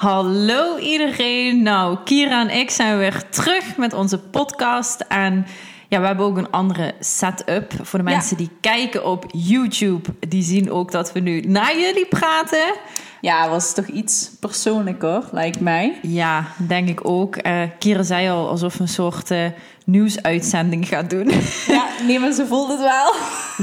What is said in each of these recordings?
Hallo iedereen. Nou, Kira en ik zijn weer terug met onze podcast. En ja, we hebben ook een andere setup. Voor de mensen die kijken op YouTube, die zien ook dat we nu naar jullie praten. Ja, was toch iets persoonlijker, lijkt mij. Ja, denk ik ook. Uh, Kira zei al alsof we een soort uh, nieuwsuitzending gaat doen. Ja, nee, maar ze voelt het wel.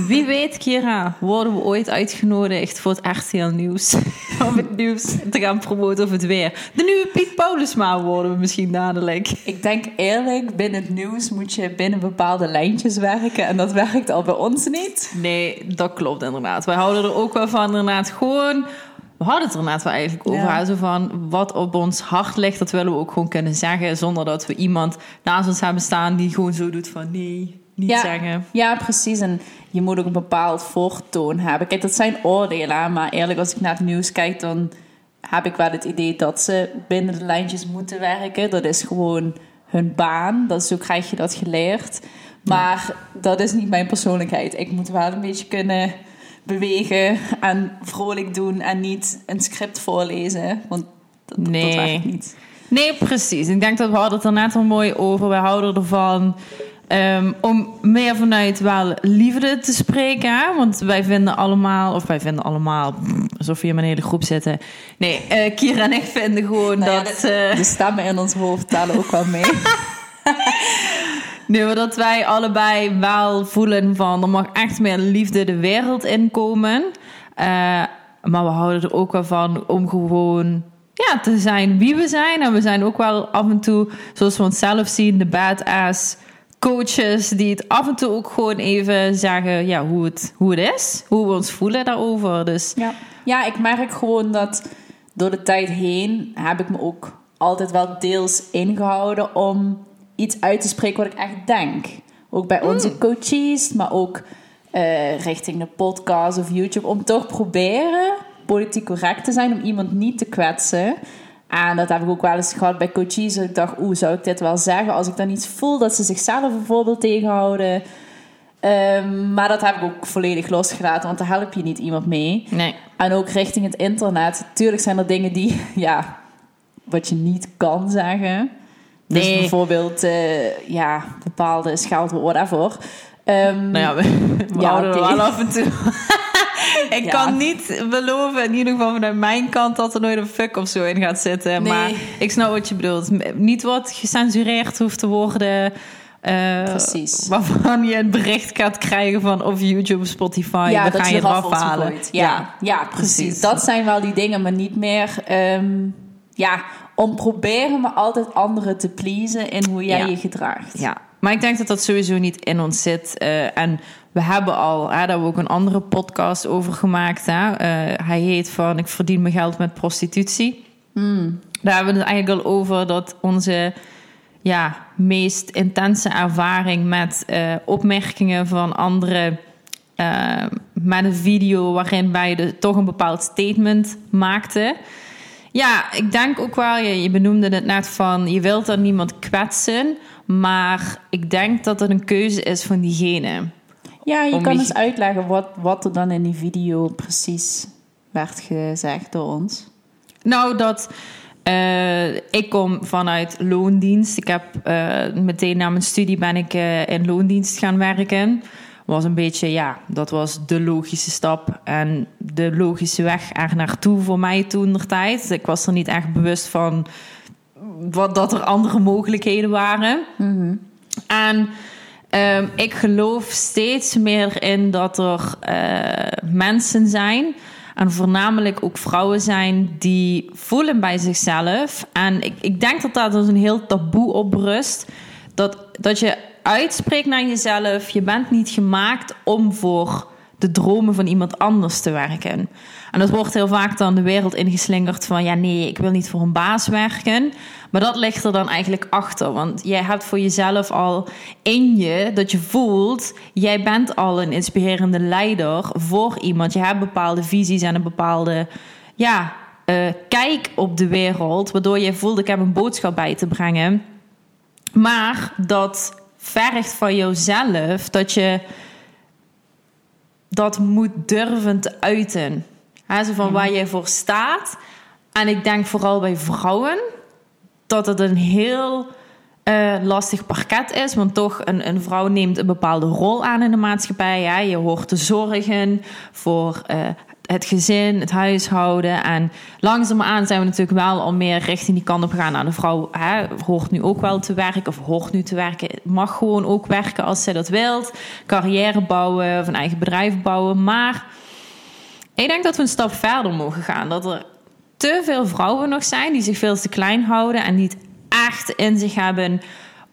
Wie weet, Kira, worden we ooit uitgenodigd voor het RTL Nieuws? Om het nieuws te gaan promoten of het weer. De nieuwe Piet Paulusma worden we misschien dadelijk. Ik denk eerlijk, binnen het nieuws moet je binnen bepaalde lijntjes werken. En dat werkt al bij ons niet. Nee, dat klopt inderdaad. Wij houden er ook wel van inderdaad gewoon we hadden het er inderdaad wel eigenlijk over. Ja. Zo van wat op ons hart ligt, dat willen we ook gewoon kunnen zeggen. Zonder dat we iemand naast ons hebben staan die gewoon zo doet van nee, niet ja. zeggen. Ja, precies. En je moet ook een bepaald voortoon hebben. Kijk, dat zijn oordelen. Maar eerlijk, als ik naar het nieuws kijk, dan heb ik wel het idee dat ze binnen de lijntjes moeten werken. Dat is gewoon hun baan. Dat, zo krijg je dat geleerd. Maar dat is niet mijn persoonlijkheid. Ik moet wel een beetje kunnen bewegen en vrolijk doen en niet een script voorlezen. Want dat, nee. dat werkt niet. Nee, precies. Ik denk dat we hadden het er net al mooi over. We houden ervan um, om meer vanuit wel liefde te spreken. Want wij vinden allemaal, of wij vinden allemaal, alsof we in een hele groep zitten. Nee, uh, Kira en ik vinden gewoon nou dat... De, uh, de stemmen in ons hoofd ook wel mee. Nee, maar dat wij allebei wel voelen van er mag echt meer liefde de wereld inkomen. Uh, maar we houden er ook wel van om gewoon ja, te zijn wie we zijn. En we zijn ook wel af en toe, zoals we onszelf zien, de badass coaches die het af en toe ook gewoon even zeggen ja, hoe, het, hoe het is. Hoe we ons voelen daarover. Dus. Ja. ja, ik merk gewoon dat door de tijd heen heb ik me ook altijd wel deels ingehouden om iets uit te spreken wat ik echt denk. Ook bij onze mm. coaches, maar ook uh, richting de podcast of YouTube. Om toch proberen politiek correct te zijn, om iemand niet te kwetsen. En dat heb ik ook wel eens gehad bij coaches. Dat ik dacht, oeh, zou ik dit wel zeggen? Als ik dan iets voel dat ze zichzelf bijvoorbeeld tegenhouden. Um, maar dat heb ik ook volledig losgelaten, want daar help je niet iemand mee. Nee. En ook richting het internet. Tuurlijk zijn er dingen die, ja, wat je niet kan zeggen. Dus nee. Dus bijvoorbeeld, uh, ja, bepaalde scheldwoorden daarvoor. Um, nou ja, we, we ja, houden okay. er wel af en toe. ik ja. kan niet beloven, in ieder geval vanuit mijn kant, dat er nooit een fuck of zo in gaat zitten. Nee. Maar ik snap wat je bedoelt. Niet wat gecensureerd hoeft te worden. Uh, Precies. Waarvan je een bericht gaat krijgen van of YouTube Spotify. Ja, dan ga je eraf halen. Ja, ja, ja, precies. precies. Dat zijn wel die dingen, maar niet meer. Um, ja, om proberen me altijd anderen te pleasen in hoe jij je gedraagt. Ja, maar ik denk dat dat sowieso niet in ons zit. Uh, en we hebben al, hè, daar hebben we ook een andere podcast over gemaakt. Hè. Uh, hij heet van Ik verdien mijn geld met prostitutie. Mm. Daar hebben we het eigenlijk al over dat onze ja, meest intense ervaring met uh, opmerkingen van anderen. met een video waarin wij de, toch een bepaald statement maakten. Ja, ik denk ook wel, je, je benoemde het net van, je wilt er niemand kwetsen, maar ik denk dat het een keuze is van diegene. Ja, je kan eens uitleggen wat, wat er dan in die video precies werd gezegd door ons. Nou, dat uh, ik kom vanuit loondienst. Ik heb uh, meteen na mijn studie ben ik uh, in loondienst gaan werken was een beetje, ja, dat was de logische stap en de logische weg er naartoe voor mij toen de tijd. Ik was er niet echt bewust van wat dat er andere mogelijkheden waren. Mm En um, ik geloof steeds meer in dat er uh, mensen zijn. En voornamelijk ook vrouwen zijn die voelen bij zichzelf. En ik, ik denk dat daar dus een heel taboe op rust. Dat, dat je uitspreekt naar jezelf. Je bent niet gemaakt om voor de dromen van iemand anders te werken. En dat wordt heel vaak dan de wereld ingeslingerd van ja, nee, ik wil niet voor een baas werken. Maar dat ligt er dan eigenlijk achter. Want jij hebt voor jezelf al in je dat je voelt, jij bent al een inspirerende leider voor iemand. Je hebt bepaalde visies en een bepaalde ja, uh, kijk op de wereld, waardoor je voelt, ik heb een boodschap bij te brengen. Maar dat vergt van jezelf dat je dat moet durven te uiten. He, zo van waar je voor staat. En ik denk vooral bij vrouwen dat het een heel uh, lastig parket is. Want toch, een, een vrouw neemt een bepaalde rol aan in de maatschappij. Ja? Je hoort te zorgen voor uh, het gezin, het huishouden. En langzaamaan zijn we natuurlijk wel al meer richting die kant op gegaan. Nou, de vrouw hè, hoort nu ook wel te werken, of hoort nu te werken, mag gewoon ook werken als zij dat wilt. Carrière bouwen of een eigen bedrijf bouwen. Maar ik denk dat we een stap verder mogen gaan. Dat er te veel vrouwen nog zijn die zich veel te klein houden en niet echt in zich hebben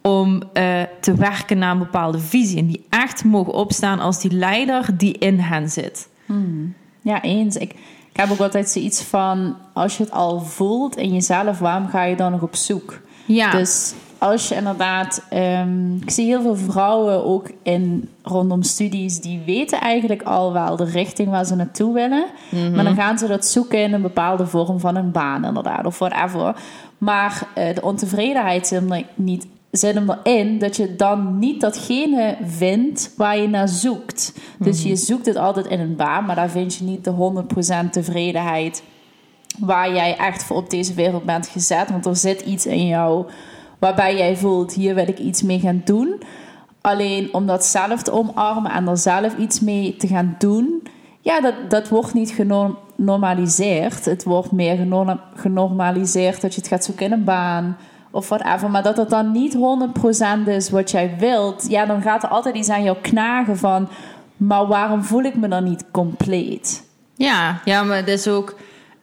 om uh, te werken naar een bepaalde visie. En die echt mogen opstaan als die leider die in hen zit. Hmm. Ja, eens. Ik, ik heb ook altijd zoiets van: als je het al voelt in jezelf, waarom ga je dan nog op zoek? Ja. Dus als je inderdaad, um, ik zie heel veel vrouwen ook in rondom studies, die weten eigenlijk al wel de richting waar ze naartoe willen. Mhm. Maar dan gaan ze dat zoeken in een bepaalde vorm van een baan, inderdaad, of whatever. Maar uh, de ontevredenheid zit hem niet zit hem erin dat je dan niet datgene vindt waar je naar zoekt. Dus je zoekt het altijd in een baan, maar daar vind je niet de 100% tevredenheid waar jij echt voor op deze wereld bent gezet. Want er zit iets in jou waarbij jij voelt: hier wil ik iets mee gaan doen. Alleen om dat zelf te omarmen en er zelf iets mee te gaan doen, ja, dat, dat wordt niet genormaliseerd. Het wordt meer genormaliseerd dat je het gaat zoeken in een baan of whatever. Maar dat het dan niet 100% is wat jij wilt, ja, dan gaat er altijd iets aan jou knagen van, maar waarom voel ik me dan niet compleet? Ja, ja, maar het is ook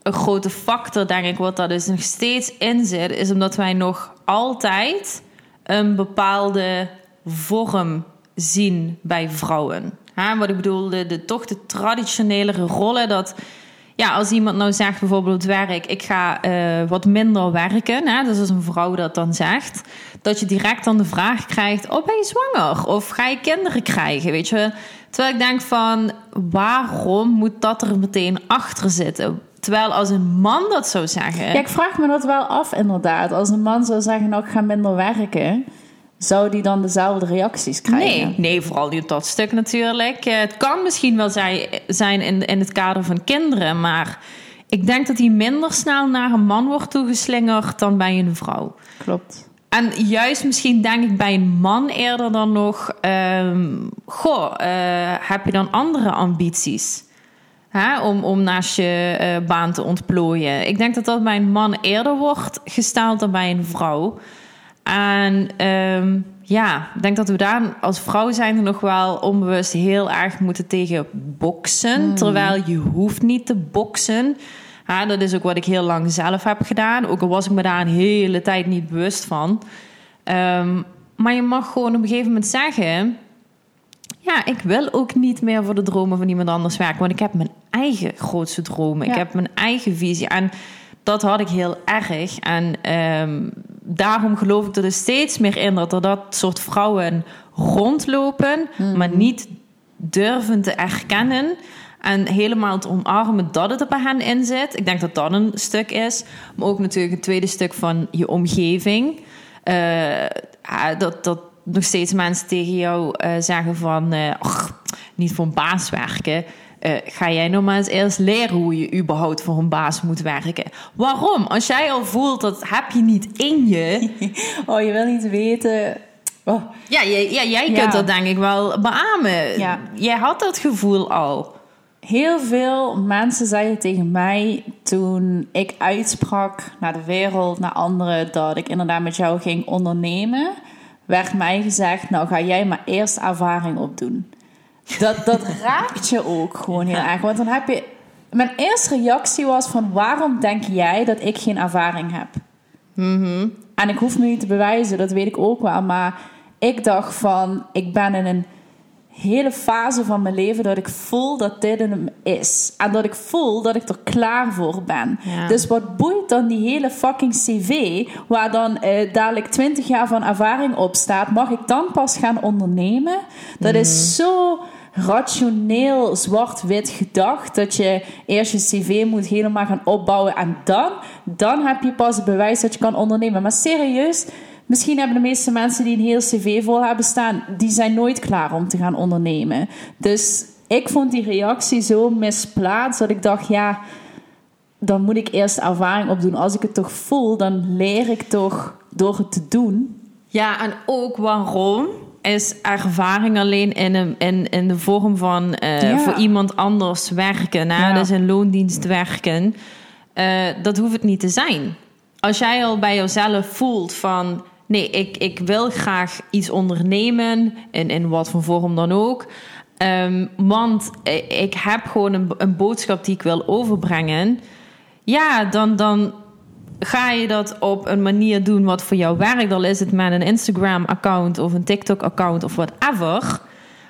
een grote factor, denk ik, wat dat dus nog steeds in zit, is omdat wij nog altijd een bepaalde vorm zien bij vrouwen. Ha, wat ik bedoel, de, de, toch de traditionelere rollen. Dat ja, als iemand nou zegt bijvoorbeeld werk, ik ga uh, wat minder werken. Hè, dus als een vrouw dat dan zegt, dat je direct dan de vraag krijgt: Oh, ben je zwanger? Of ga je kinderen krijgen? Weet je? Terwijl ik denk van waarom moet dat er meteen achter zitten? Terwijl als een man dat zou zeggen. Ja, ik vraag me dat wel af, inderdaad. Als een man zou zeggen: Nou, ik ga minder werken. Zou die dan dezelfde reacties krijgen? Nee, nee vooral niet op dat stuk natuurlijk. Eh, het kan misschien wel zijn in, in het kader van kinderen, maar ik denk dat hij minder snel naar een man wordt toegeslingerd dan bij een vrouw. Klopt. En juist misschien denk ik bij een man eerder dan nog: um, Goh, uh, heb je dan andere ambities? Hè, om, om naast je uh, baan te ontplooien. Ik denk dat dat bij een man eerder wordt gesteld dan bij een vrouw. En um, ja, ik denk dat we daar als vrouw zijn er nog wel onbewust heel erg moeten tegen boksen. Hmm. Terwijl je hoeft niet te boksen. Ja, dat is ook wat ik heel lang zelf heb gedaan. Ook al was ik me daar een hele tijd niet bewust van. Um, maar je mag gewoon op een gegeven moment zeggen... Ja, ik wil ook niet meer voor de dromen van iemand anders werken. Want ik heb mijn eigen grootste dromen. Ja. Ik heb mijn eigen visie. En dat had ik heel erg. En um, daarom geloof ik er dus steeds meer in dat er dat soort vrouwen rondlopen, Mhm. maar niet durven te erkennen en helemaal te omarmen dat het er bij hen in zit. Ik denk dat dat een stuk is, maar ook natuurlijk het tweede stuk van je omgeving. Uh, dat, dat nog steeds mensen tegen jou uh, zeggen van, uh, niet voor een baas werken. Uh, ga jij nog maar eens eerst leren hoe je überhaupt voor een baas moet werken. Waarom? Als jij al voelt dat heb je niet in je. Oh, je wil niet weten. Oh. Ja, jij, ja, jij kunt dat denk ik wel beamen. Ja. Jij had dat gevoel al. Heel veel mensen zeiden tegen mij toen ik uitsprak naar de wereld, naar anderen, dat ik inderdaad met jou ging ondernemen, werd mij gezegd: Nou, ga jij maar eerst ervaring opdoen. Dat, dat raakt je ook gewoon heel erg. Want dan heb je. Mijn eerste reactie was: van waarom denk jij dat ik geen ervaring heb? Mm -hmm. En ik hoef me niet te bewijzen, dat weet ik ook wel. Maar ik dacht van: ik ben in een hele fase van mijn leven dat ik voel dat dit hem is. En dat ik voel dat ik er klaar voor ben. Ja. Dus wat boeit dan die hele fucking cv... waar dan uh, dadelijk 20 jaar van ervaring op staat... mag ik dan pas gaan ondernemen? Dat mm. is zo rationeel zwart-wit gedacht... dat je eerst je cv moet helemaal gaan opbouwen... en dan, dan heb je pas het bewijs dat je kan ondernemen. Maar serieus... Misschien hebben de meeste mensen die een heel cv vol hebben staan, die zijn nooit klaar om te gaan ondernemen. Dus ik vond die reactie zo misplaatst dat ik dacht, ja, dan moet ik eerst ervaring opdoen. Als ik het toch voel, dan leer ik toch door het te doen. Ja, en ook waarom is ervaring alleen in, een, in, in de vorm van eh, Ja. voor iemand anders werken. Hè? Ja. Dus in loondienst werken. Eh, dat hoeft het niet te zijn. Als jij al bij jezelf voelt van... nee, ik, ik wil graag iets ondernemen... in, in wat voor vorm dan ook... Ehm, want ik heb gewoon een, een boodschap die ik wil overbrengen... ja, dan, dan ga je dat op een manier doen wat voor jou werkt. Al is het met een Instagram-account of een TikTok-account of whatever.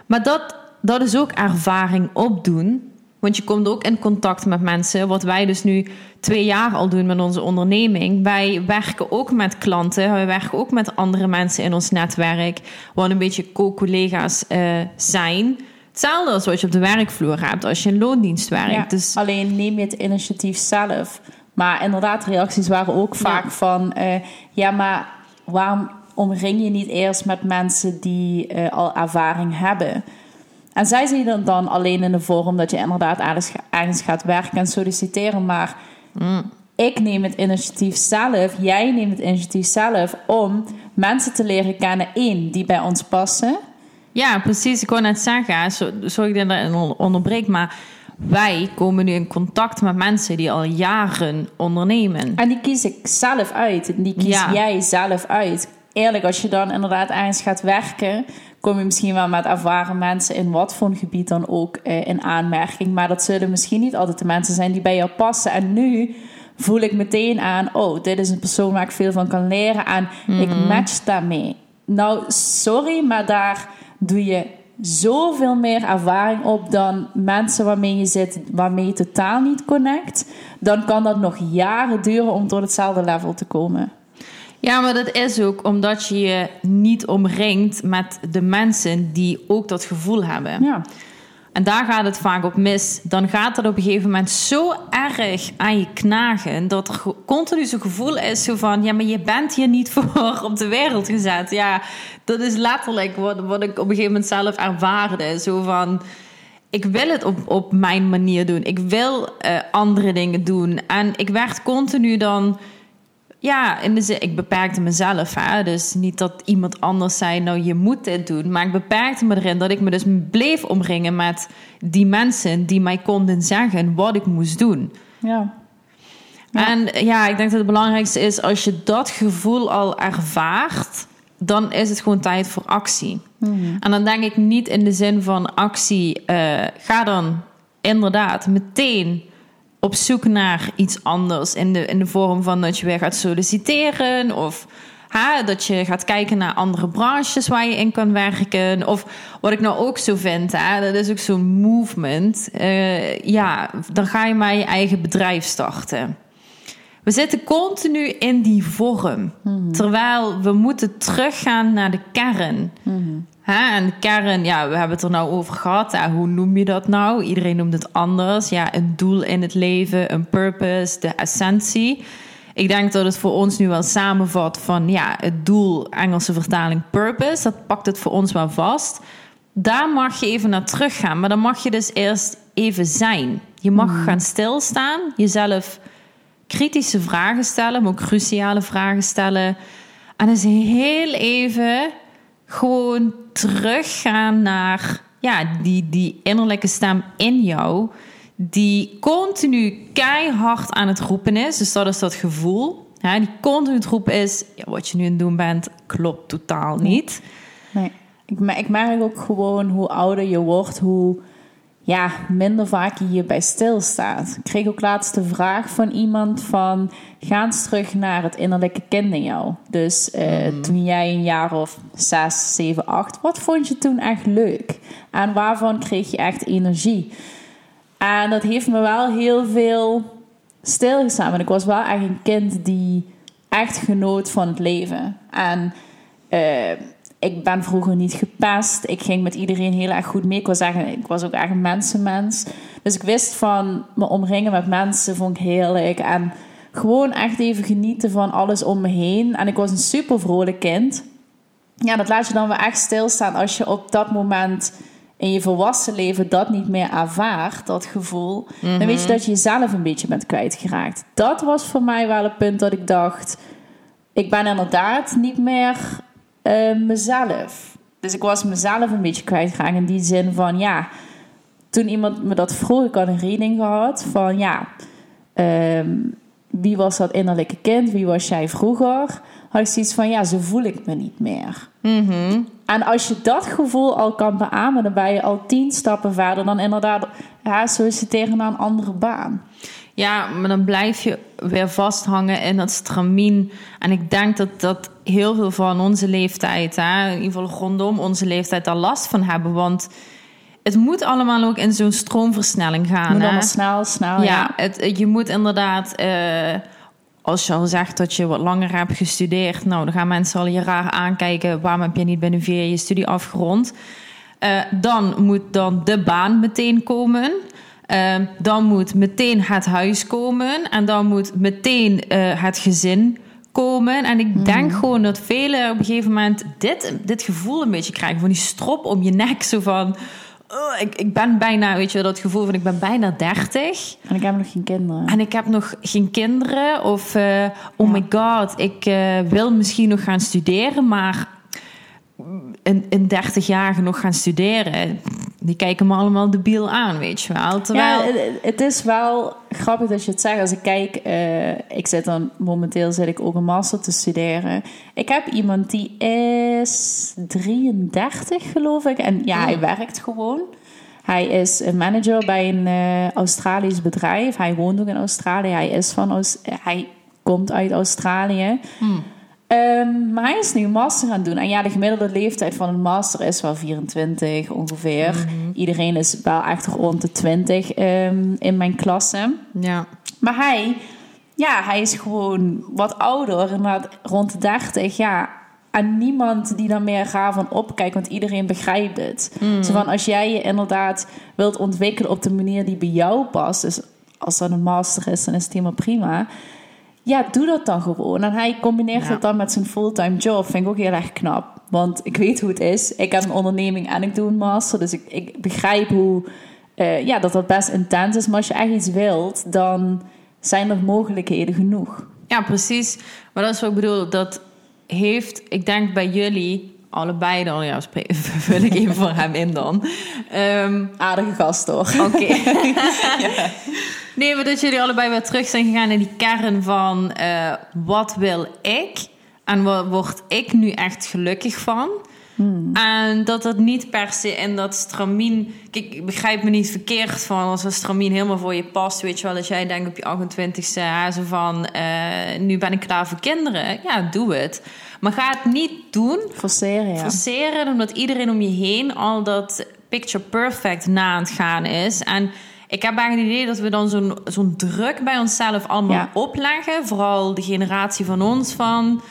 Maar dat, dat is ook ervaring opdoen. Want je komt ook in contact met mensen. Wat wij dus nu twee jaar al doen met onze onderneming. Wij werken ook met klanten. Wij werken ook met andere mensen in ons netwerk. Wat een beetje co-collega's eh, zijn. Hetzelfde als wat je op de werkvloer hebt als je in loondienst werkt. Ja, Dus Alleen neem je het initiatief zelf. Maar inderdaad, reacties waren ook vaak Ja. van... eh, ja, maar waarom omring je niet eerst met mensen die eh, al ervaring hebben? En zij zien het dan alleen in de vorm dat je inderdaad ergens, ergens gaat werken en solliciteren. Maar ik neem het initiatief zelf, jij neemt het initiatief zelf... om mensen te leren kennen, één, die bij ons passen... Ja, precies. Ik wou net zeggen, zo- sorry dat ik on- onderbreek, maar wij komen nu in contact met mensen die al jaren ondernemen. En die kies ik zelf uit. En die kies Ja. jij zelf uit. Eerlijk, als je dan inderdaad ergens gaat werken, kom je misschien wel met ervaren mensen in wat voor een gebied dan ook eh, in aanmerking. Maar dat zullen misschien niet altijd de mensen zijn die bij jou passen. En nu voel ik meteen aan, oh, dit is een persoon waar ik veel van kan leren. En ik match daarmee. Nou, sorry, maar daar doe je zoveel meer ervaring op dan mensen waarmee je zit, waarmee je totaal niet connect. Dan kan dat nog jaren duren om tot hetzelfde level te komen. Ja, maar dat is ook omdat je je niet omringt met de mensen die ook dat gevoel hebben. Ja. En daar gaat het vaak op mis. Dan gaat het op een gegeven moment zo erg aan je knagen... dat er continu zo'n gevoel is van... ja, maar je bent hier niet voor op de wereld gezet. Ja, dat is letterlijk wat, wat ik op een gegeven moment zelf ervaarde. Zo van... Ik wil het op, op mijn manier doen. Ik wil eh, andere dingen doen. En ik werd continu dan... Ja, in de zin, ik beperkte mezelf. Hè? Dus niet dat iemand anders zei, nou je moet dit doen. Maar ik beperkte me erin dat ik me dus bleef omringen met die mensen die mij konden zeggen wat ik moest doen. Ja. Ja. En ja, ik denk dat het belangrijkste is als je dat gevoel al ervaart, dan is het gewoon tijd voor actie. En dan denk ik niet in de zin van actie, eh, ga dan inderdaad meteen op zoek naar iets anders in de, in de vorm van dat je weer gaat solliciteren of dat je gaat kijken naar andere branches waar je in kan werken. Of wat ik nou ook zo vind, dat is ook zo'n movement. Eh, ja, dan ga je maar je eigen bedrijf starten. We zitten continu in die vorm. Terwijl we moeten teruggaan naar de kern. Hè, en de kern, ja, we hebben het er nou over gehad. hoe noem je dat nou? Iedereen noemt het anders. Ja, een doel in het leven, een purpose, de essentie. Ik denk dat het voor ons nu wel samenvat van ja, het doel, Engelse vertaling purpose. Dat pakt het voor ons wel vast. Daar mag je even naar teruggaan. Maar dan mag je dus eerst even zijn. Je mag gaan stilstaan, jezelf kritische vragen stellen, maar ook cruciale vragen stellen. En eens heel even gewoon teruggaan naar ja, die, die innerlijke stem in jou, die continu keihard aan het roepen is. Dus dat is dat gevoel. Ja, die continu het roepen is, ja, wat je nu aan het doen bent, klopt totaal niet. Nee. Ik merk ook gewoon hoe ouder je wordt, hoe ja, minder vaak hierbij stilstaat. Ik kreeg ook laatst de vraag van iemand van... ga eens terug naar het innerlijke kind in jou. Dus eh, toen jij een jaar of zes, zeven, acht... wat vond je toen echt leuk? En waarvan kreeg je echt energie? En dat heeft me wel heel veel stilgestaan. Want ik was wel echt een kind die echt genoot van het leven. En eh, ik ben vroeger niet gepest. Ik ging met iedereen heel erg goed mee. Ik was, echt, een- ik was ook echt een mensenmens. Dus ik wist van me omringen met mensen vond ik heerlijk. En gewoon echt even genieten van alles om me heen. En ik was een super vrolijk kind. Ja, dat laat je dan wel echt stilstaan als je op dat moment in je volwassen leven dat niet meer ervaart, dat gevoel, dan weet je Mhm. dat je jezelf een beetje bent kwijtgeraakt. Dat was voor mij wel het punt dat ik dacht, ik ben inderdaad niet meer eh, mezelf. Dus ik was mezelf een beetje kwijtgeraakt in die zin van, ja, toen iemand me dat vroeg, ik had een reading gehad van, ja, ehm, wie was dat innerlijke kind, wie was jij vroeger? Had ik zoiets van, ja, zo voel ik me niet meer. Mhm. En als je dat gevoel al kan beamen, dan ben je al tien stappen verder dan inderdaad ja, solliciteren naar een andere baan. Ja, maar dan blijf je weer vasthangen in dat stramien. En ik denk dat, dat heel veel van onze leeftijd, hè, in ieder geval rondom onze leeftijd, daar last van hebben. Want het moet allemaal ook in zo'n stroomversnelling gaan. Moet hè? allemaal snel, snel. ja, Ja. Het, je moet inderdaad, eh, als je al zegt dat je wat langer hebt gestudeerd, nou, dan gaan mensen al je raar aankijken. Waarom heb je niet binnen vier jaar je studie afgerond? Eh, dan moet dan de baan meteen komen. Eh, dan moet meteen het huis komen. En dan moet meteen het gezin komen. En ik denk gewoon dat velen op een gegeven moment dit, dit gevoel een beetje krijgen. Van die strop om je nek. Zo van, oh, ik, ik ben bijna, weet je, dat gevoel van ik ben bijna 30. En ik heb nog geen kinderen. En ik heb nog geen kinderen. Of, eh, oh Ja. my god, ik eh, wil misschien nog gaan studeren. Maar een, een 30-jarige nog gaan studeren... die kijken me allemaal debiel aan, weet je wel. Terwijl... Ja, het, is wel grappig dat je het zegt. Als ik kijk, eh, ik zit dan momenteel zit ik ook een master te studeren. Ik heb iemand die is 33, geloof ik. En ja, hij werkt gewoon. Hij is een manager bij een eh, Australisch bedrijf. Hij woont ook in Australië. Hij is van Aus- hij komt uit Australië. Ehm, maar hij is nu een master gaan doen. En ja, de gemiddelde leeftijd van een master is wel 24 ongeveer. Iedereen is wel echt rond de 20 ehm, in mijn klasse. ja. Maar hij, ja, hij is gewoon wat ouder, inderdaad rond de 30. Ja, en niemand die daar meer gaaf van opkijkt, want iedereen begrijpt het. Zo van, als jij je inderdaad wilt ontwikkelen op de manier die bij jou past, dus als dat een master is, dan is het helemaal prima. Ja, doe dat dan gewoon. En hij combineert Ja. het dan met zijn fulltime job. Vind ik ook heel erg knap. Want ik weet hoe het is. Ik heb een onderneming en ik doe een master. Dus ik, ik begrijp hoe... eh, ja, dat dat best intens is. Maar als je echt iets wilt, dan zijn er mogelijkheden genoeg. ja, precies. Maar dat is wat ik bedoel. Dat heeft, ik denk bij jullie... Allebei dan, ja, spreek- vul ik even voor hem in dan. Ehm, Aardige gast, hoor. Oké. Nee, maar dat jullie allebei weer terug zijn gegaan in die kern van eh, wat wil ik en waar word ik nu echt gelukkig van. En dat dat niet per se in dat stramien. Kijk, ik begrijp me niet verkeerd van als een stramien helemaal voor je past. Weet je wel, dat jij denkt op je 28ste, hè, zo van eh, nu ben ik klaar voor kinderen. Ja, doe het. Maar ga het niet doen Forceren, ja. forceren, omdat iedereen om je heen al dat picture perfect na aan het gaan is. En ik heb eigenlijk het idee dat we dan zo'n zo'n druk bij onszelf allemaal Ja. opleggen. Vooral de generatie van ons van...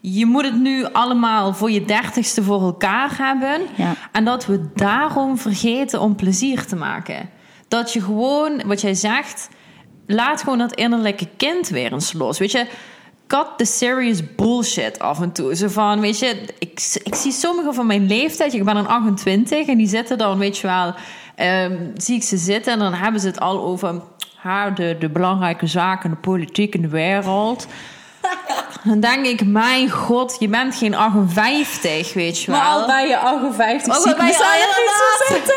Je moet het nu allemaal voor je dertigste voor elkaar hebben. Ja. En dat we daarom vergeten om plezier te maken. Dat je gewoon, wat jij zegt, laat gewoon dat innerlijke kind weer eens los. Weet je, cut the serious bullshit af en toe. Zo van, weet je, ik, ik zie sommigen van mijn leeftijd, ik ben dan 28 en die zitten dan, weet je wel, ehm, zie ik ze zitten en dan hebben ze het al over haar, de, de belangrijke zaken, de politiek in de wereld. Dan denk ik, mijn god, je bent geen 58, weet je wel. Maar al bij je 58 Ook al bij je- ja, niet zo zitten.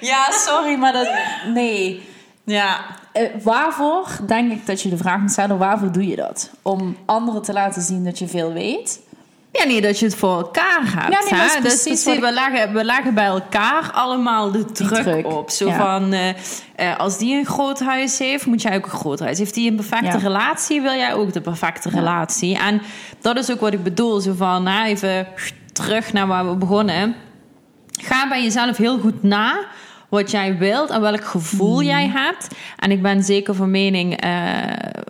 Ja, sorry, maar dat... Nee. Ja, Eh, waarvoor denk ik dat je de vraag moet stellen, waarvoor doe je dat? Om anderen te laten zien dat je veel weet? Ja, nee, dat je het voor elkaar hebt. Ja, nee, hè? Dus precies we, leggen, we leggen bij elkaar allemaal de druk, druk, op. Zo ja. van, eh, eh, als die een groot huis heeft, moet jij ook een groot huis. Heeft die een perfecte Ja. relatie, wil jij ook de perfecte relatie. En dat is ook wat ik bedoel. Zo van, nou, even terug naar waar we begonnen. Ga bij jezelf heel goed na wat jij wilt en welk gevoel Mhm. jij hebt. En ik ben zeker van mening, eh,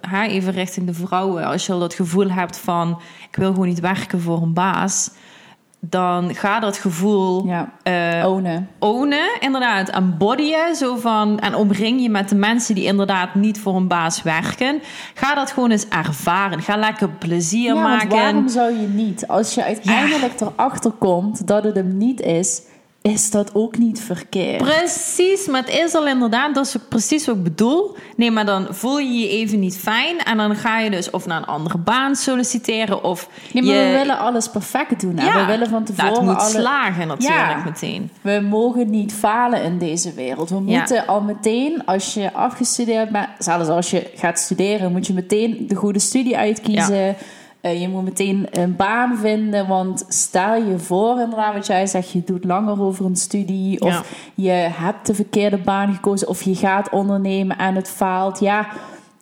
ha, even richting de vrouwen, als je al dat gevoel hebt van ik wil gewoon niet werken voor een baas, dan ga dat gevoel Ja, eh, ownen. ownen, inderdaad, en bodyen, zo van en omring je met de mensen die inderdaad niet voor een baas werken. Ga dat gewoon eens ervaren. Ga lekker plezier Ja, maken. waarom zou je niet? Als je uiteindelijk erachter komt dat het hem niet is, is dat ook niet verkeerd. Precies, maar het is al inderdaad, dat is ook precies wat ik bedoel. Nee, maar dan voel je je even niet fijn en dan ga je dus of naar een andere baan solliciteren of Nee, maar je, we willen alles perfect doen. Ja, we willen van nou, tevoren het moet alle... slagen natuurlijk Ja. meteen. We mogen niet falen in deze wereld. We Ja. moeten al meteen, als je afgestudeerd bent, zelfs als je gaat studeren, moet je meteen de goede studie uitkiezen. Eh, je moet meteen een baan vinden, want stel je voor, inderdaad, wat jij zegt, je doet langer over een studie, of je hebt de verkeerde baan gekozen, of je gaat ondernemen en het faalt. Ja,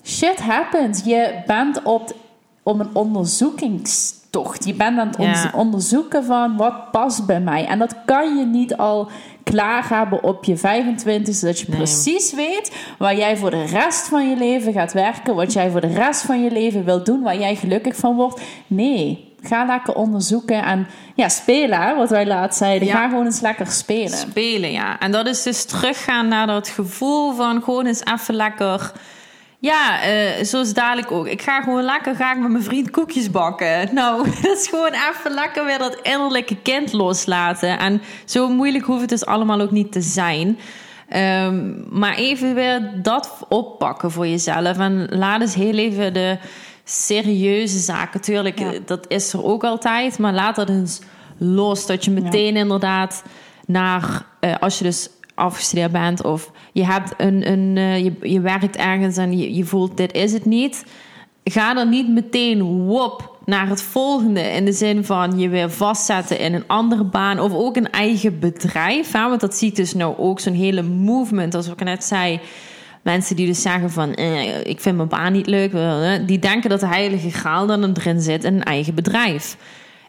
shit happens. Je bent op, op een onderzoekingstocht. Je bent aan het Ja. onderzoeken van wat past bij mij. En dat kan je niet al klaar hebben op je 25 zodat je Nee. precies weet waar jij voor de rest van je leven gaat werken, wat jij voor de rest van je leven wilt doen, waar jij gelukkig van wordt. Nee, ga lekker onderzoeken en ja, spelen, wat wij laatst zeiden. Ja. Ga gewoon eens lekker spelen. Spelen, ja. En dat is dus teruggaan naar dat gevoel van gewoon eens even lekker. Ja, eh, zoals dadelijk ook. Ik ga gewoon lekker ga ik met mijn vriend koekjes bakken. Nou, dat is gewoon even lekker weer dat innerlijke kind loslaten. En zo moeilijk hoeft het dus allemaal ook niet te zijn. Ehm, maar even weer dat oppakken voor jezelf. En laat eens heel even de serieuze zaken. Tuurlijk, Ja. eh, dat is er ook altijd. Maar laat dat eens los. Dat je meteen inderdaad naar... eh, als je dus afgestudeerd bent of je hebt een... een eh, je, je werkt ergens en je, je voelt dit is het niet. Ga dan niet meteen wop naar het volgende. In de zin van je weer vastzetten in een andere baan. Of ook een eigen bedrijf. Hè? Want dat ziet dus nou ook zo'n hele movement. Als ik net zei. Mensen die dus zeggen van... Eh, ik vind mijn baan niet leuk. eh, Die denken dat de heilige graal dan erin zit in een eigen bedrijf.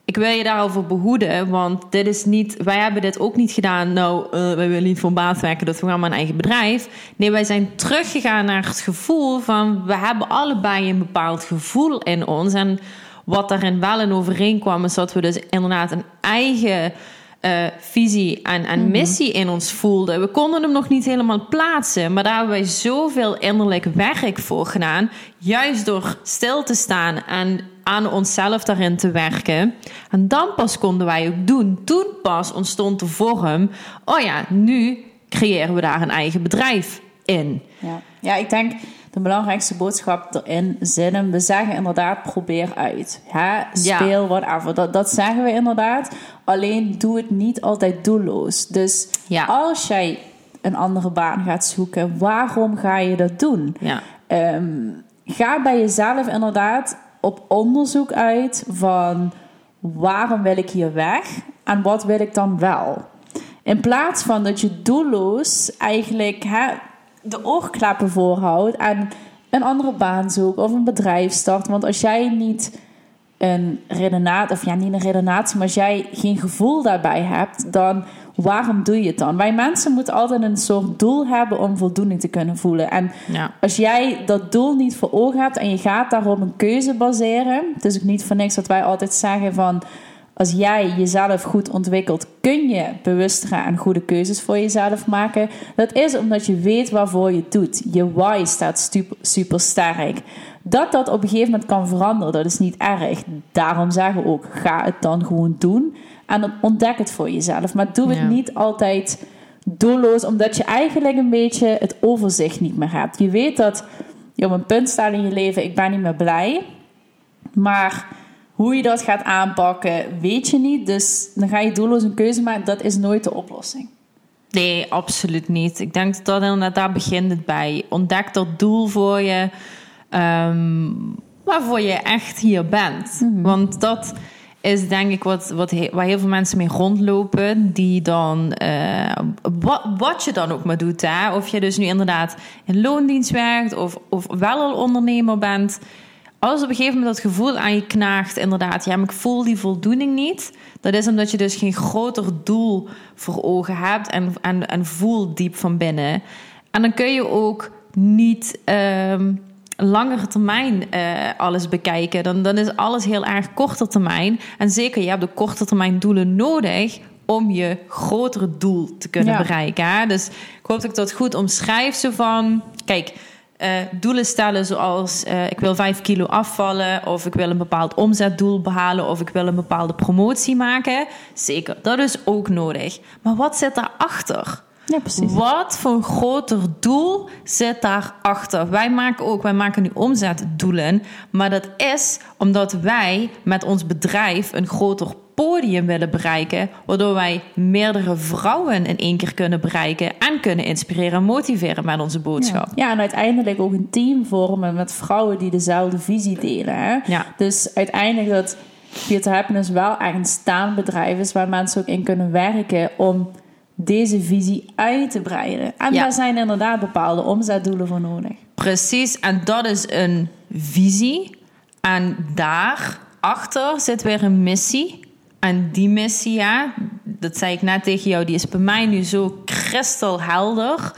Ik wil je daarover behoeden, want dit is niet, wij hebben dit ook niet gedaan. Nou, eh, wij willen niet voor een baas werken, dat we gaan maar een eigen bedrijf. Nee, wij zijn teruggegaan naar het gevoel van we hebben allebei een bepaald gevoel in ons. En wat daarin wel in overeenkwam, is dat we dus inderdaad een eigen eh, visie en, en missie in ons voelden. We konden hem nog niet helemaal plaatsen, maar daar hebben wij zoveel innerlijk werk voor gedaan. Juist door stil te staan en aan onszelf daarin te werken. En dan pas konden wij ook doen. Toen pas ontstond de vorm. Oh ja, nu creëren we daar een eigen bedrijf in. Ja. ja, ik denk de belangrijkste boodschap erin zit hem. We zeggen inderdaad, probeer uit. Hè? Speel, whatever. Dat, dat zeggen we inderdaad. Alleen doe het niet altijd doelloos. Dus Ja. als jij een andere baan gaat zoeken, waarom ga je dat doen? Ja, Ehm, ga bij jezelf inderdaad op onderzoek uit van waarom wil ik hier weg en wat wil ik dan wel. In plaats van dat je doelloos eigenlijk hè, de oorklappen voorhoudt en een andere baan zoekt of een bedrijf start. Want als jij niet een redenatie, of ja, niet een redenatie, maar als jij geen gevoel daarbij hebt, dan waarom doe je het dan? Wij mensen moeten altijd een soort doel hebben om voldoening te kunnen voelen. En ja, als jij dat doel niet voor ogen hebt en je gaat daarop een keuze baseren, het is ook niet voor niks dat wij altijd zeggen van als jij jezelf goed ontwikkelt, kun je bewustere en goede keuzes voor jezelf maken. Dat is omdat je weet waarvoor je het doet. Je why staat super, super sterk. Dat dat op een gegeven moment kan veranderen, dat is niet erg. Daarom zeggen we ook, ga het dan gewoon doen. En ontdek het voor jezelf. Maar doe het Ja. niet altijd doelloos, omdat je eigenlijk een beetje het overzicht niet meer hebt. Je weet dat je op een punt staat in je leven, ik ben niet meer blij. Maar hoe je dat gaat aanpakken, weet je niet. Dus dan ga je doelloos een keuze maken. Dat is nooit de oplossing. Nee, absoluut niet. Ik denk dat dat inderdaad, daar begint het bij. Ontdek dat doel voor je, ehm, waarvoor je echt hier bent. Want dat is denk ik wat, wat he- waar heel veel mensen mee rondlopen. Die dan, eh, wat, wat je dan ook maar doet. Hè? Of je dus nu inderdaad in loondienst werkt of, of wel al ondernemer bent. Als op een gegeven moment dat gevoel aan je knaagt, inderdaad, ja, maar ik voel die voldoening niet. Dat is omdat je dus geen groter doel voor ogen hebt en, en, en voelt diep van binnen. En dan kun je ook niet ehm langere termijn eh, alles bekijken. Dan, dan is alles heel erg korte termijn. En zeker, je hebt de korte termijn doelen nodig om je grotere doel te kunnen Ja. bereiken. Hè? Dus ik hoop dat ik dat goed omschrijf. Zo van, kijk, eh, doelen stellen zoals eh, ik wil 5 kilo afvallen of ik wil een bepaald omzetdoel behalen of ik wil een bepaalde promotie maken. Zeker, dat is ook nodig. Maar wat zit daarachter? Ja, precies. Wat voor een groter doel zit daarachter? Wij maken ook, wij maken nu omzetdoelen, maar dat is omdat wij met ons bedrijf een groter podium willen bereiken, waardoor wij meerdere vrouwen in één keer kunnen bereiken en kunnen inspireren en motiveren met onze boodschap. Ja, en uiteindelijk ook een team vormen met vrouwen die dezelfde visie delen. Hè? Ja. Dus uiteindelijk dat Peter Happiness wel echt een staand bedrijf is waar mensen ook in kunnen werken om deze visie uit te breiden. En Ja. daar zijn inderdaad bepaalde omzetdoelen voor nodig. Precies, en dat is een visie. En daarachter zit weer een missie. En die missie, ja, dat zei ik net tegen jou, die is bij mij nu zo kristalhelder.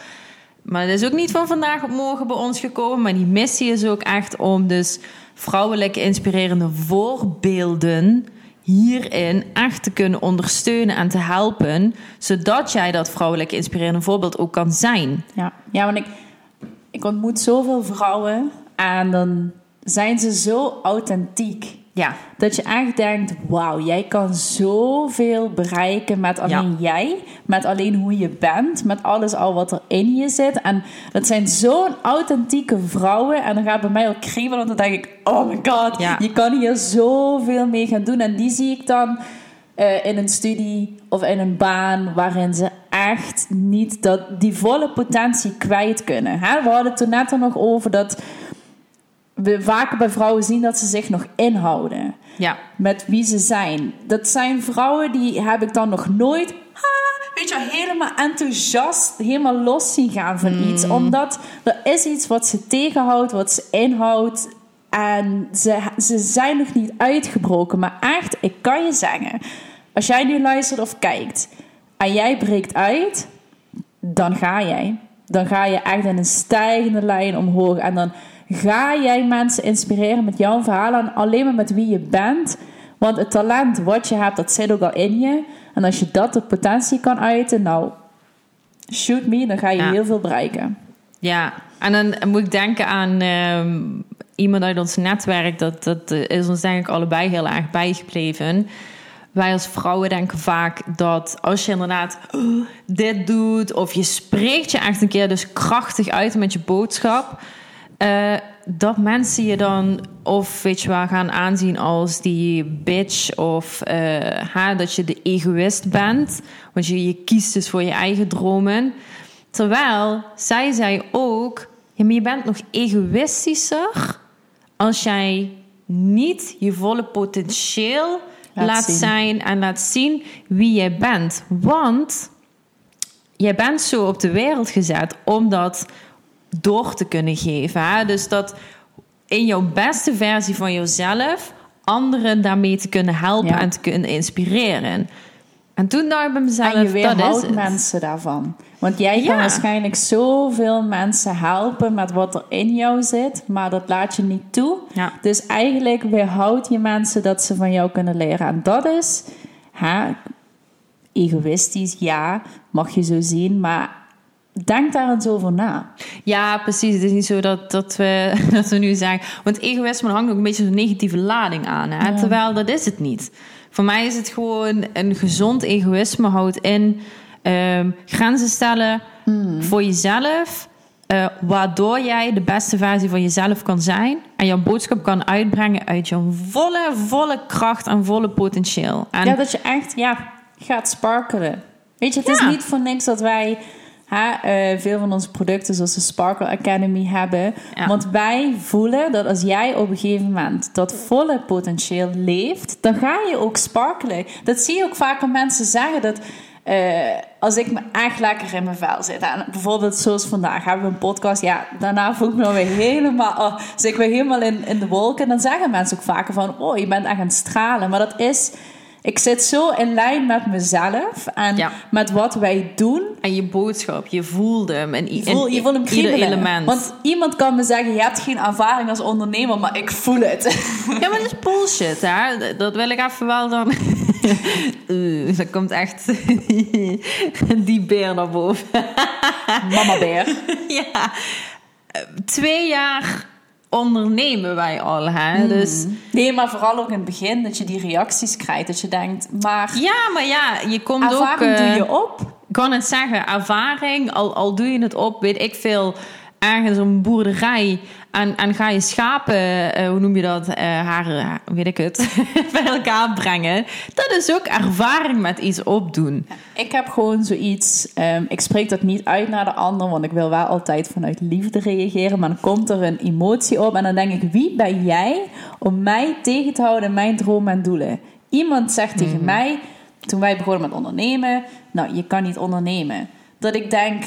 Maar dat is ook niet van vandaag op morgen bij ons gekomen. Maar die missie is ook echt om dus vrouwelijke inspirerende voorbeelden hierin echt te kunnen ondersteunen en te helpen. Zodat jij dat vrouwelijke inspirerende voorbeeld ook kan zijn. Ja, ja want ik, ik ontmoet zoveel vrouwen en dan zijn ze zo authentiek. Ja, Dat je echt denkt, wauw, jij kan zoveel bereiken met alleen jij. Met alleen hoe je bent. Met alles al wat er in je zit. En dat zijn zo'n authentieke vrouwen. En dan gaat bij mij ook kriebelen. Want dan denk ik, oh my god, Ja. je kan hier zoveel mee gaan doen. En die zie ik dan eh, in een studie of in een baan waarin ze echt niet dat, die volle potentie kwijt kunnen. Hè? We hadden het er net al nog over dat we vaker bij vrouwen zien dat ze zich nog inhouden ja. met wie ze zijn. Dat zijn vrouwen die heb ik dan nog nooit, ha, weet je, helemaal enthousiast, helemaal los zien gaan van iets. Omdat er is iets wat ze tegenhoudt, wat ze inhoudt. En ze, ze zijn nog niet uitgebroken. Maar echt, ik kan je zeggen, als jij nu luistert of kijkt en jij breekt uit, dan ga jij. Dan ga je echt in een stijgende lijn omhoog. En dan ga jij mensen inspireren met jouw verhaal en alleen maar met wie je bent. Want het talent wat je hebt, dat zit ook al in je. En als je dat tot potentie kan uiten, nou, shoot me, dan ga je Ja. heel veel bereiken. Ja, en dan moet ik denken aan ehm, iemand uit ons netwerk. Dat, dat eh, is ons denk ik allebei heel erg bijgebleven. Wij als vrouwen denken vaak dat als je inderdaad oh, dit doet... of je spreekt je echt een keer dus krachtig uit met je boodschap... eh, dat mensen je dan of weet je wel, gaan aanzien als die bitch... of ha, dat je de egoïst bent. Want je, je kiest dus voor je eigen dromen... Terwijl zij zei ook: ja, maar je bent nog egoïstischer als jij niet je volle potentieel Laat laat, zijn en laat zien wie jij bent. Want jij bent zo op de wereld gezet om dat door te kunnen geven. Hè? Dus dat in jouw beste versie van jezelf anderen daarmee te kunnen helpen Ja. en te kunnen inspireren. En toen dacht ik bij mezelf, en je dat is weerhoudt het. mensen daarvan. Want jij kan Ja. waarschijnlijk zoveel mensen helpen met wat er in jou zit, maar dat laat je niet toe. Ja. Dus eigenlijk weerhoud je mensen dat ze van jou kunnen leren. En dat is hè, egoïstisch, ja, mag je zo zien, maar denk daar eens over na. Ja, precies. Het is niet zo dat, dat, we, dat we nu zeggen... Want egoïsme hangt ook een beetje zo'n negatieve lading aan. Hè? Terwijl dat is het niet. Voor mij is het gewoon een gezond egoïsme houdt in... ehm, grenzen stellen voor jezelf... eh, waardoor jij de beste versie van jezelf kan zijn... en jouw boodschap kan uitbrengen uit jouw volle, volle kracht en volle potentieel. En Ja, dat je echt ja, gaat sparkelen. Weet je, het is niet voor niks dat wij hè, eh, veel van onze producten zoals de Sparkle Academy hebben. Ja. Want wij voelen dat als jij op een gegeven moment dat volle potentieel leeft, dan ga je ook sparkelen. Dat zie je ook vaak aan mensen zeggen dat. eh, als ik me echt lekker in mijn vel zit. En bijvoorbeeld zoals vandaag hebben we een podcast. Ja, daarna voel ik me weer helemaal... Oh, zit ik weer helemaal in, in de wolken. Dan zeggen mensen ook vaker van... Oh, je bent echt aan het stralen. Maar dat is... Ik zit zo in lijn met mezelf. En Ja. met wat wij doen. En je boodschap, je voelde hem in, Je voelt, in je voelt hem ieder element. Want iemand kan me zeggen... Je hebt geen ervaring als ondernemer. Maar ik voel het. Ja, maar dat is bullshit, hè? Dat wil ik even wel dan. Dan komt echt die beer naar boven. Mama bear. ja. twee jaar ondernemen wij al. Hè? Dus Nee, maar vooral ook in het begin dat je die reacties krijgt. Dat je denkt, maar ja, maar ja, je komt ook. ervaring doe eh, je op. Ik kan het zeggen, ervaring, al, al doe je het op, weet ik veel, ergens een boerderij en, en ga je schapen, eh, hoe noem je dat, eh haar, weet ik het, bij elkaar brengen. Dat is ook ervaring met iets opdoen. Ik heb gewoon zoiets. ehm, ik spreek dat niet uit naar de ander, want ik wil wel altijd vanuit liefde reageren. Maar dan komt er een emotie op en dan denk ik: wie ben jij om mij tegen te houden in mijn dromen en doelen? Iemand zegt tegen mij, toen wij begonnen met ondernemen: Nou, je kan niet ondernemen. Dat ik denk.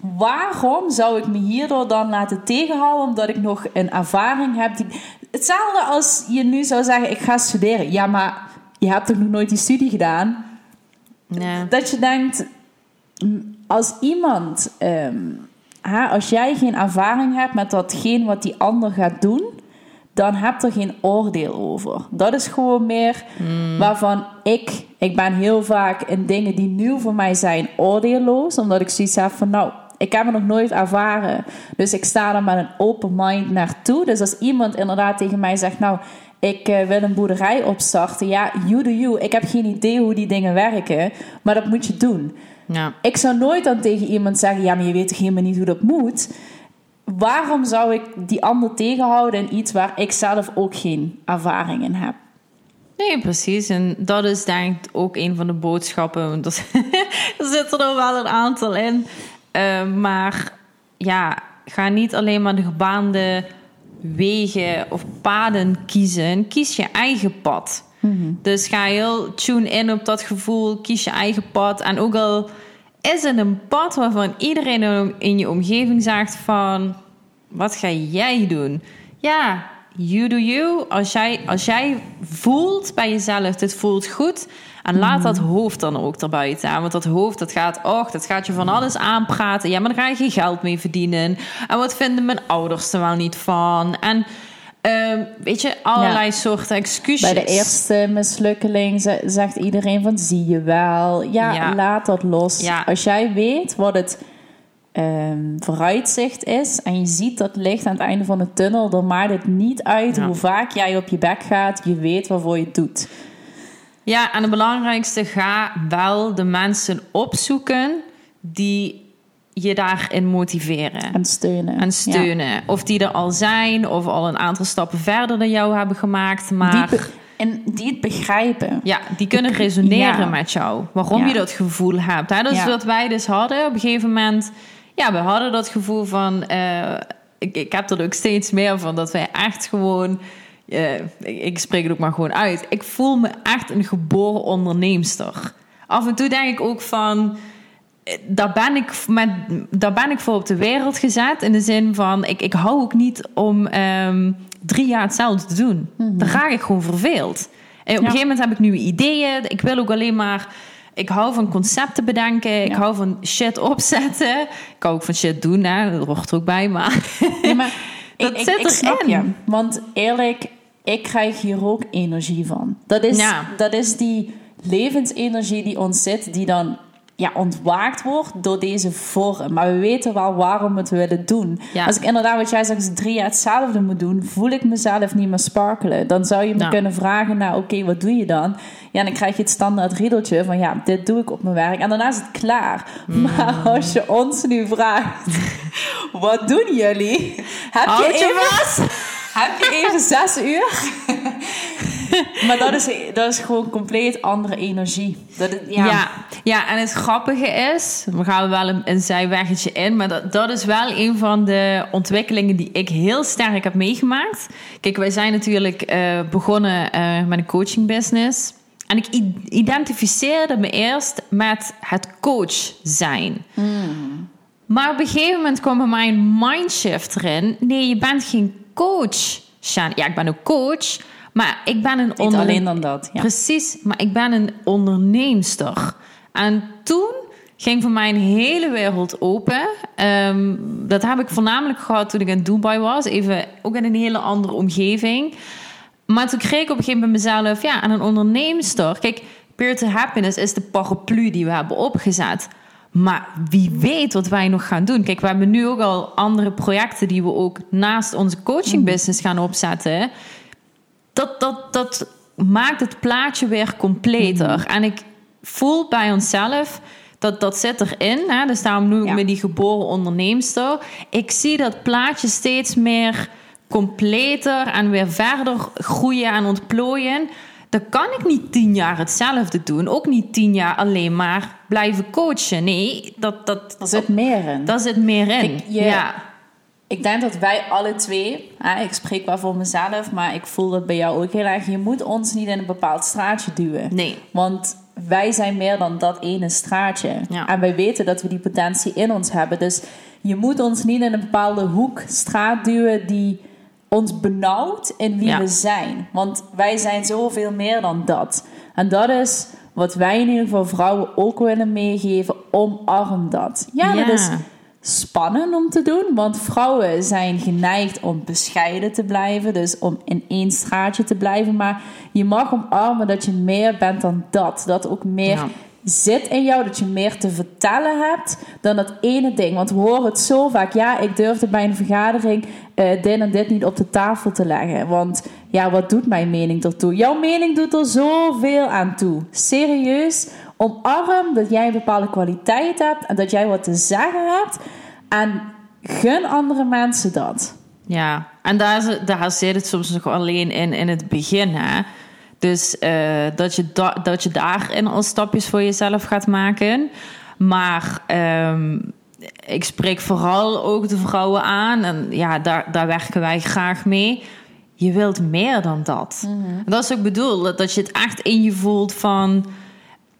Waarom zou ik me hierdoor dan laten tegenhouden omdat ik nog een ervaring heb? Die... Hetzelfde als je nu zou zeggen: ik ga studeren. Ja, maar je hebt toch nog nooit die studie gedaan? Dat je denkt, als iemand, ehm, als jij geen ervaring hebt met datgene wat die ander gaat doen, dan heb er geen oordeel over. Dat is gewoon meer waarvan ik, ik ben heel vaak in dingen die nieuw voor mij zijn, oordeelloos, omdat ik zoiets heb van, nou, ik heb het nog nooit ervaren. Dus ik sta er met een open mind naartoe. Dus als iemand inderdaad tegen mij zegt, nou, ik eh, wil een boerderij opstarten. Ja, you do you. Ik heb geen idee hoe die dingen werken, maar dat moet je doen. Ja. Ik zou nooit dan tegen iemand zeggen: Ja, maar je weet toch helemaal niet hoe dat moet? Waarom zou ik die ander tegenhouden in iets waar ik zelf ook geen ervaring in heb? Nee, precies. En dat is denk ik ook een van de boodschappen. Want er, er zitten er wel een aantal in. Eh, maar ja, ga niet alleen maar de gebaande wegen of paden kiezen. Kies je eigen pad. Dus ga heel tune in op dat gevoel. Kies je eigen pad. En ook al is het een pad waarvan iedereen in je omgeving zegt van... Wat ga jij doen? Ja, you do you. Als jij, als jij voelt bij jezelf, dit voelt goed... En laat dat hoofd dan ook erbuiten. aan. Want dat hoofd, dat gaat, och, dat gaat je van alles aanpraten. Ja, maar daar ga je geen geld mee verdienen. En wat vinden mijn ouders er wel niet van? En ehm, weet je, allerlei Ja. soorten excuses. Bij de eerste mislukkeling ze- zegt iedereen van zie je wel. Ja, Ja. laat dat los. Ja. Als jij weet wat het ehm, vooruitzicht is en je ziet dat licht aan het einde van de tunnel, dan maakt het niet uit Ja. hoe vaak jij op je bek gaat. Je weet waarvoor je het doet. Ja, en het belangrijkste, ga wel de mensen opzoeken die je daarin motiveren. En steunen. En steunen. Of die er al zijn, of al een aantal stappen verder dan jou hebben gemaakt. Maar Die en die het begrijpen. ja, die kunnen resoneren Ja. met jou. Waarom Ja. je dat gevoel hebt. Hè? Dat is wat wij dus hadden. Op een gegeven moment, ja, we hadden dat gevoel van... eh, ik, ik heb er ook steeds meer van, dat wij echt gewoon... eh, ik, ik spreek het ook maar gewoon uit. Ik voel me echt een geboren onderneemster. Af en toe denk ik ook van... eh, Daar ben, ik met, daar ben ik voor op de wereld gezet. In de zin van, ik, ik hou ook niet om ehm, drie jaar hetzelfde te doen. Dan raak ik gewoon verveeld. En op een gegeven moment heb ik nieuwe ideeën. Ik wil ook alleen maar... Ik hou van concepten bedenken. Ik Ja. hou van shit opzetten. Ik hou ook van shit doen. Hè? Dat hoort er ook bij. Maar Nee, maar Dat ik, zit ik erin. je. Want eerlijk, ik krijg hier ook energie van. Dat is, Ja. dat is die levensenergie die ons zit, die dan ja, ontwaakt wordt door deze vorm. Maar we weten wel waarom we het willen doen. Ja. Als ik inderdaad, wat jij zegt, drie jaar hetzelfde moet doen, voel ik mezelf niet meer sparkelen. Dan zou je me Ja. kunnen vragen, nou oké, wat doe je dan? Ja, dan krijg je het standaard riedeltje van ja, dit doe ik op mijn werk. En daarna is het klaar. Hmm. Maar als je ons nu vraagt, wat doen jullie? Heb Houd je je even. Heb je even zes uur? maar dat is, dat is gewoon compleet andere energie. Dat ja. Ja. ja, en het grappige is, we gaan wel een, een zijweggetje in, maar dat, dat is wel een van de ontwikkelingen die ik heel sterk heb meegemaakt. Kijk, wij zijn natuurlijk eh, begonnen eh, met een coaching business. En ik identificeerde me eerst met het coach zijn. Maar op een gegeven moment kwam bij mij een mindshift erin. Nee, je bent geen coach. Ja, ik ben een coach, maar ik ben een Niet onder- alleen dan dat. Ja. Precies, maar ik ben een onderneemster. En toen ging voor mij een hele wereld open. Ehm, dat heb ik voornamelijk gehad toen ik in Dubai was. Even ook in een hele andere omgeving. Maar toen kreeg ik op een gegeven moment mezelf... ja, aan een onderneemster... Kijk, Peer to Happiness is de paraplu die we hebben opgezet. Maar wie weet wat wij nog gaan doen. Kijk, we hebben nu ook al andere projecten die we ook naast onze coaching business gaan opzetten. Dat, dat, dat maakt het plaatje weer completer. En ik voel bij onszelf dat, dat zit erin. Hè? Dus daarom noem ik Ja. me die geboren onderneemster. Ik zie dat plaatje steeds meer completer en weer verder groeien en ontplooien. Dan kan ik niet tien jaar hetzelfde doen. Ook niet tien jaar alleen maar blijven coachen. Nee, dat, dat, Er zit meer in. daar zit meer in. Je- Ja, Ik denk dat wij alle twee, hè, ik spreek wel voor mezelf, maar ik voel dat bij jou ook heel erg. Je moet ons niet in een bepaald straatje duwen. nee. Want wij zijn meer dan dat ene straatje. Ja. En wij weten dat we die potentie in ons hebben. Dus je moet ons niet in een bepaalde hoek, straat duwen die ons benauwt in wie Ja. we zijn. Want wij zijn zoveel meer dan dat. En dat is wat wij in ieder geval vrouwen ook willen meegeven. Omarm dat. Ja, Ja. dat is spannend om te doen. Want vrouwen zijn geneigd om bescheiden te blijven. Dus om in één straatje te blijven. Maar je mag omarmen dat je meer bent dan dat. Dat ook meer Ja. Zit in jou. Dat je meer te vertellen hebt dan dat ene ding. Want we horen het zo vaak. Ja, ik durfde bij een vergadering eh, dit en dit niet op de tafel te leggen. Want ja, wat doet mijn mening ertoe? Jouw mening doet er zoveel aan toe. Serieus, omarm dat jij een bepaalde kwaliteit hebt en dat jij wat te zeggen hebt. En gun andere mensen dat. Ja, en daar, daar zit het soms nog alleen in in het begin. Hè? Dus eh, dat, je da- dat je daarin al stapjes voor jezelf gaat maken. Maar ehm, ik spreek vooral ook de vrouwen aan. En ja, daar, daar werken wij graag mee. Je wilt meer dan dat. En dat is ook bedoeld, dat je het echt in je voelt van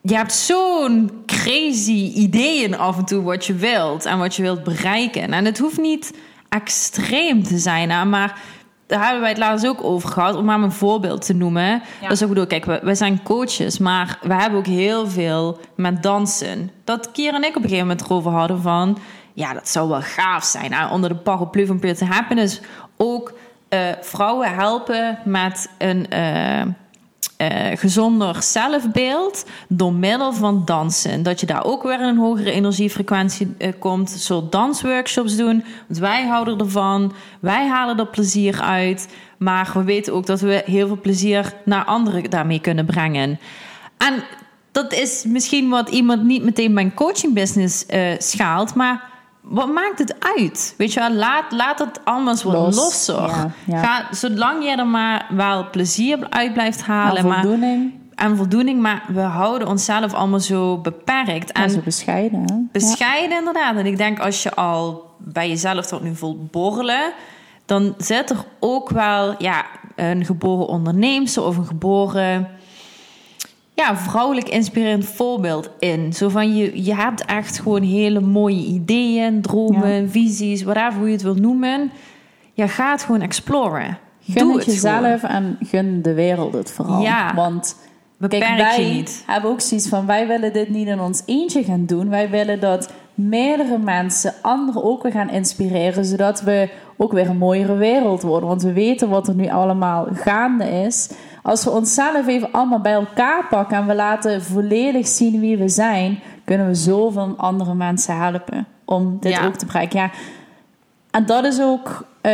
je hebt zo'n crazy ideeën af en toe wat je wilt en wat je wilt bereiken. En het hoeft niet extreem te zijn, maar daar hebben wij het laatst ook over gehad. Om maar een voorbeeld te noemen. Dat is ook bedoel, kijk, we, zijn coaches, maar we hebben ook heel veel met dansen. Dat Kier en ik op een gegeven moment erover hadden van... Ja, dat zou wel gaaf zijn. hè, onder de paraplu van Pure to Happiness ook eh, vrouwen helpen met een... eh, eh, gezonder zelfbeeld door middel van dansen. Dat je daar ook weer een hogere energiefrequentie eh, komt. Zo dansworkshops doen. Want wij houden ervan. Wij halen er plezier uit. Maar we weten ook dat we heel veel plezier naar anderen daarmee kunnen brengen. En dat is misschien wat iemand niet meteen mijn coaching business eh, schaalt. Maar wat maakt het uit? Weet je wel, laat, laat het anders wat Los, losser. ja, ja. Ga, zolang je er maar wel plezier uit blijft halen. En maar, voldoening. en voldoening, maar we houden onszelf allemaal zo beperkt. En En zo bescheiden. Hè? Ja. bescheiden inderdaad. En ik denk als je al bij jezelf tot nu voelt borrelen... dan zit er ook wel ja, een geboren onderneemster of een geboren... Ja, vrouwelijk inspirerend voorbeeld in. Zo van je, je hebt echt gewoon hele mooie ideeën, dromen, visies, whatever hoe je het wil noemen. Ja, ga het gewoon exploren. Gun Doe het het gewoon. jezelf en gun de wereld het vooral. Ja. Want Beperk kijk, wij je niet. hebben ook zoiets van... wij willen dit niet in ons eentje gaan doen. Wij willen dat meerdere mensen anderen ook weer gaan inspireren... zodat we ook weer een mooiere wereld worden. Want we weten wat er nu allemaal gaande is. Als we onszelf even allemaal bij elkaar pakken... en we laten volledig zien wie we zijn... kunnen we zoveel andere mensen helpen om dit Ja. ook te bereiken. Ja, en dat is ook eh,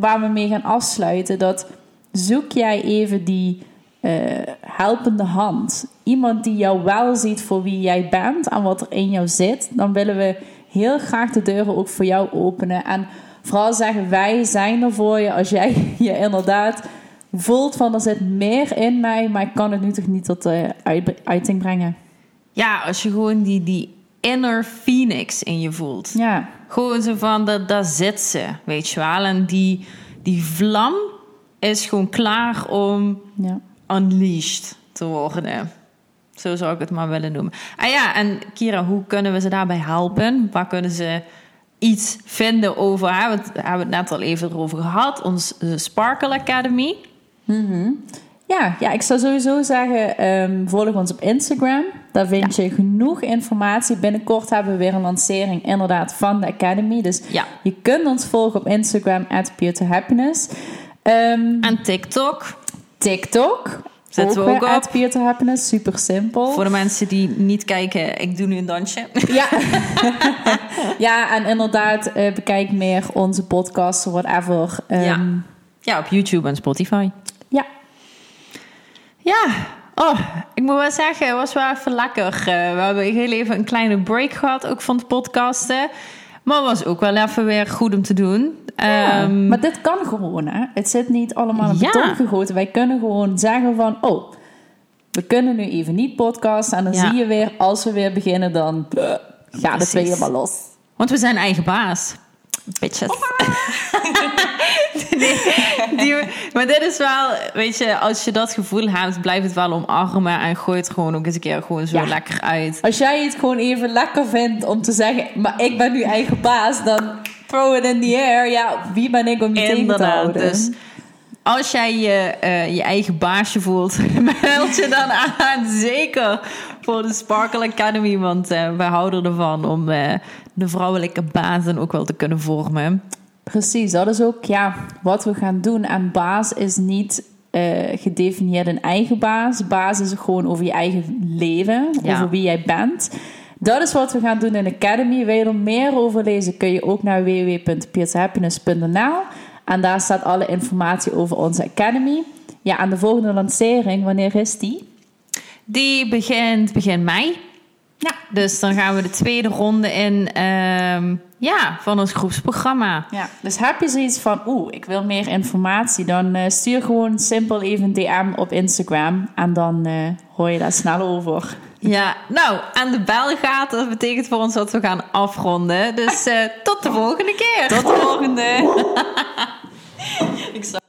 waar we mee gaan afsluiten. Dat zoek jij even die eh, helpende hand. Iemand die jou wel ziet voor wie jij bent en wat er in jou zit. Dan willen we heel graag de deuren ook voor jou openen. En vooral zeggen, wij zijn er voor je als jij je inderdaad voelt van er zit meer in mij, maar ik kan het nu toch niet tot de uit- uiting brengen. Ja, als je gewoon die, die inner phoenix in je voelt. Ja, Gewoon zo van, dat, daar zit ze, weet je wel. En die, die vlam is gewoon klaar om ja. unleashed te worden. Zo zou ik het maar willen noemen. Ah ja, en Kira, hoe kunnen we ze daarbij helpen? Waar kunnen ze iets vinden over... Hè? We hebben het net al even erover gehad. Ons eh, Sparkle Academy. Ja, ja, ik zou sowieso zeggen, ehm, volg ons op Instagram. Daar vind je genoeg informatie. Binnenkort hebben we weer een lancering inderdaad van de Academy. Dus Ja. je kunt ons volgen op Instagram, at Happiness. Ehm, En TikTok. TikTok. Zetten we ook op. Peer to Happiness, super simpel. Voor de mensen die niet kijken, ik doe nu een dansje. Ja. ja, en inderdaad, eh, bekijk meer onze podcasts, whatever. Ehm, Ja. Ja, op YouTube en Spotify. Ja. Ja, oh, ik moet wel zeggen, het was wel even lekker. Eh, we hebben heel even een kleine break gehad, ook van het podcasten. Maar het was ook wel even weer goed om te doen. Ja, Ehm, maar dit kan gewoon, hè? Het zit niet allemaal in Ja. beton gegoten. Wij kunnen gewoon zeggen van, oh, we kunnen nu even niet podcasten. En dan Ja. zie je weer, als we weer beginnen, dan uh, gaat het weer helemaal los. Want we zijn eigen baas. Bitches. Nee, die, maar dit is wel, weet je, als je dat gevoel hebt, blijf het wel omarmen en gooi het gewoon ook eens een keer gewoon zo Ja. lekker uit. Als jij het gewoon even lekker vindt om te zeggen, maar ik ben nu eigen baas, dan throw it in the air. Ja, wie ben ik om je tegen te houden? Dus als jij je, eh, je eigen baasje voelt, meld je dan aan. Zeker voor de Sparkle Academy. Want eh we houden ervan om eh, de vrouwelijke bazen ook wel te kunnen vormen. Precies, dat is ook ja, wat we gaan doen. En baas is niet eh, gedefinieerd een eigen baas. Baas is gewoon over je eigen leven, Ja. over wie jij bent. Dat is wat we gaan doen in de Academy. Wil je er meer over lezen, kun je ook naar www.peershappiness.nl. En daar staat alle informatie over onze Academy. Ja, en de volgende lancering, wanneer is die? Die begint begin mei. Ja. Dus dan gaan we de tweede ronde in ehm, ja, van ons groepsprogramma. Ja, dus heb je zoiets van, oeh, ik wil meer informatie, dan eh, stuur gewoon simpel even een DM op Instagram en dan eh, hoor je daar snel over. Ja, nou, aan de bel gaat. Dat betekent voor ons dat we gaan afronden. Dus eh, tot de volgende keer. Tot de volgende!